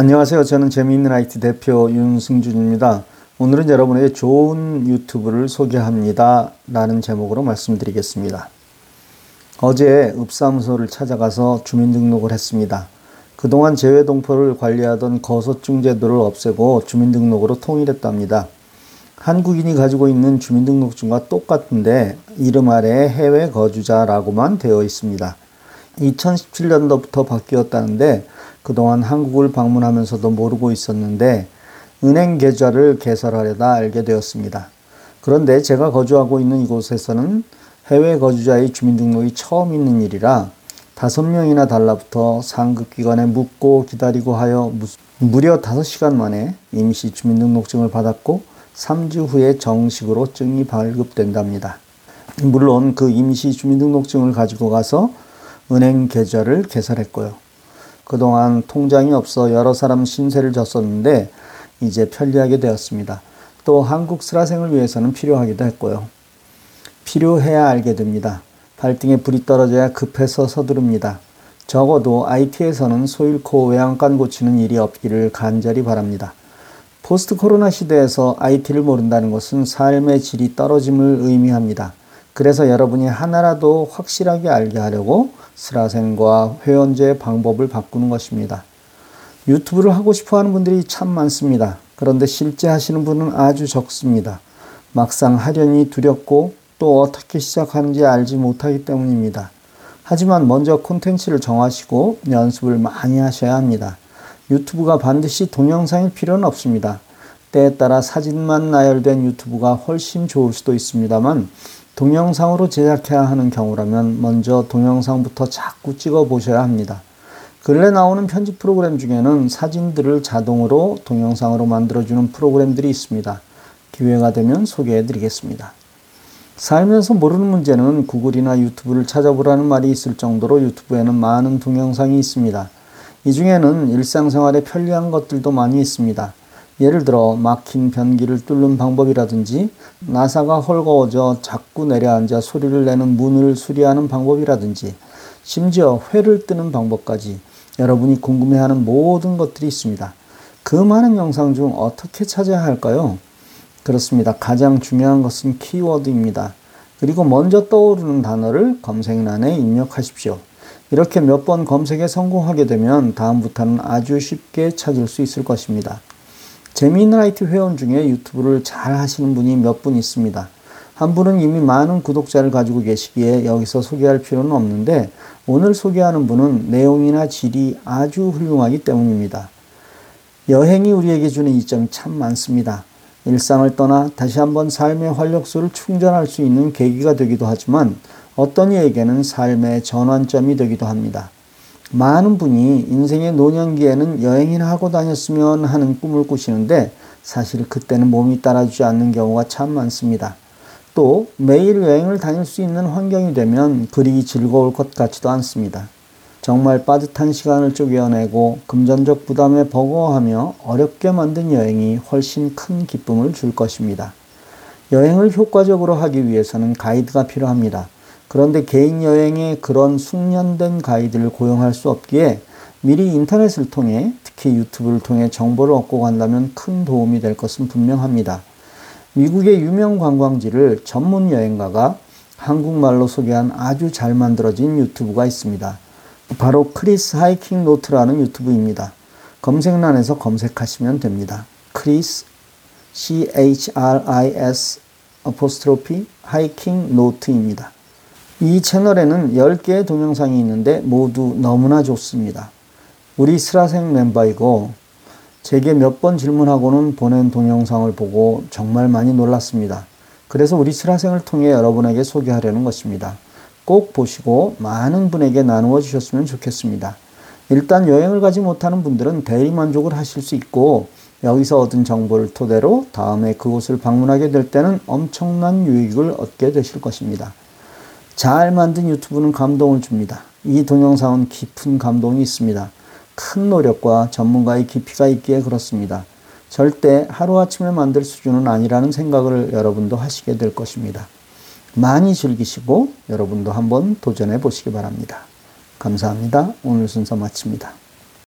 안녕하세요. 저는 재미있는 IT 대표 윤승준입니다. 오늘은 여러분에게 좋은 유튜브를 소개합니다. 라는 제목으로 말씀드리겠습니다. 어제 읍사무소를 찾아가서 주민등록을 했습니다. 그동안 재외동포를 관리하던 거소증 제도를 없애고 주민등록으로 통일했답니다. 한국인이 가지고 있는 주민등록증과 똑같은데 이름 아래에 해외 거주자라고만 되어 있습니다. 2017년도부터 바뀌었다는데 그동안 한국을 방문하면서도 모르고 있었는데 은행 계좌를 개설하려다 알게 되었습니다. 그런데 제가 거주하고 있는 이곳에서는 해외 거주자의 주민등록이 처음 있는 일이라 다섯 명이나 달라붙어 상급기관에 묻고 기다리고 하여 무려 다섯 시간 만에 임시 주민등록증을 받았고 3주 후에 정식으로 증이 발급된답니다. 물론 그 임시 주민등록증을 가지고 가서 은행 계좌를 개설했고요. 그동안 통장이 없어 여러 사람 신세를 졌었는데 이제 편리하게 되었습니다. 또 한국 슬라생을 위해서는 필요하기도 했고요. 필요해야 알게 됩니다. 발등에 불이 떨어져야 급해서 서두릅니다. 적어도 IT에서는 소일코 외양간 고치는 일이 없기를 간절히 바랍니다. 포스트 코로나 시대에서 IT를 모른다는 것은 삶의 질이 떨어짐을 의미합니다. 그래서 여러분이 하나라도 확실하게 알게 하려고 슬라생과 회원제 방법을 바꾸는 것입니다. 유튜브를 하고 싶어 하는 분들이 참 많습니다. 그런데 실제 하시는 분은 아주 적습니다. 막상 하려니 두렵고 또 어떻게 시작하는지 알지 못하기 때문입니다. 하지만 먼저 콘텐츠를 정하시고 연습을 많이 하셔야 합니다. 유튜브가 반드시 동영상일 필요는 없습니다. 때에 따라 사진만 나열된 유튜브가 훨씬 좋을 수도 있습니다만 동영상으로 제작해야 하는 경우라면 먼저 동영상부터 자꾸 찍어 보셔야 합니다. 근래 나오는 편집 프로그램 중에는 사진들을 자동으로 동영상으로 만들어주는 프로그램들이 있습니다. 기회가 되면 소개해 드리겠습니다. 살면서 모르는 문제는 구글이나 유튜브를 찾아보라는 말이 있을 정도로 유튜브에는 많은 동영상이 있습니다. 이 중에는 일상생활에 편리한 것들도 많이 있습니다. 예를 들어 막힌 변기를 뚫는 방법이라든지 나사가 헐거워져 자꾸 내려앉아 소리를 내는 문을 수리하는 방법이라든지 심지어 회를 뜨는 방법까지 여러분이 궁금해하는 모든 것들이 있습니다. 그 많은 영상 중 어떻게 찾아야 할까요? 그렇습니다. 가장 중요한 것은 키워드입니다. 그리고 먼저 떠오르는 단어를 검색란에 입력하십시오. 이렇게 몇 번 검색에 성공하게 되면 다음부터는 아주 쉽게 찾을 수 있을 것입니다. IT 회원 중에 유튜브를 잘 하시는 분이 몇 분 있습니다. 한 분은 이미 많은 구독자를 가지고 계시기에 여기서 소개할 필요는 없는데 오늘 소개하는 분은 내용이나 질이 아주 훌륭하기 때문입니다. 여행이 우리에게 주는 이점이 참 많습니다. 일상을 떠나 다시 한번 삶의 활력소를 충전할 수 있는 계기가 되기도 하지만 어떤 이에게는 삶의 전환점이 되기도 합니다. 많은 분이 인생의 노년기에는 여행이나 하고 다녔으면 하는 꿈을 꾸시는데 사실 그때는 몸이 따라주지 않는 경우가 참 많습니다. 또 매일 여행을 다닐 수 있는 환경이 되면 그리 즐거울 것 같지도 않습니다. 정말 빠듯한 시간을 쪼개어내고 금전적 부담에 버거워하며 어렵게 만든 여행이 훨씬 큰 기쁨을 줄 것입니다. 여행을 효과적으로 하기 위해서는 가이드가 필요합니다. 그런데 개인 여행에 그런 숙련된 가이드를 고용할 수 없기에 미리 인터넷을 통해 특히 유튜브를 통해 정보를 얻고 간다면 큰 도움이 될 것은 분명합니다. 미국의 유명 관광지를 전문 여행가가 한국말로 소개한 아주 잘 만들어진 유튜브가 있습니다. 바로 크리스 하이킹 노트라는 유튜브입니다. 검색란에서 검색하시면 됩니다. 크리스 C-H-R-I-S 어포스트로피 하이킹 노트입니다. 이 채널에는 10개의 동영상이 있는데 모두 너무나 좋습니다. 우리 슬아생 멤버이고 제게 몇 번 질문하고는 보낸 동영상을 보고 정말 많이 놀랐습니다. 그래서 우리 슬아생을 통해 여러분에게 소개하려는 것입니다. 꼭 보시고 많은 분에게 나누어 주셨으면 좋겠습니다. 일단 여행을 가지 못하는 분들은 대리만족을 하실 수 있고 여기서 얻은 정보를 토대로 다음에 그곳을 방문하게 될 때는 엄청난 유익을 얻게 되실 것입니다. 잘 만든 유튜브는 감동을 줍니다. 이 동영상은 깊은 감동이 있습니다. 큰 노력과 전문가의 깊이가 있기에 그렇습니다. 절대 하루아침에 만들 수준은 아니라는 생각을 여러분도 하시게 될 것입니다. 많이 즐기시고 여러분도 한번 도전해 보시기 바랍니다. 감사합니다. 오늘 순서 마칩니다.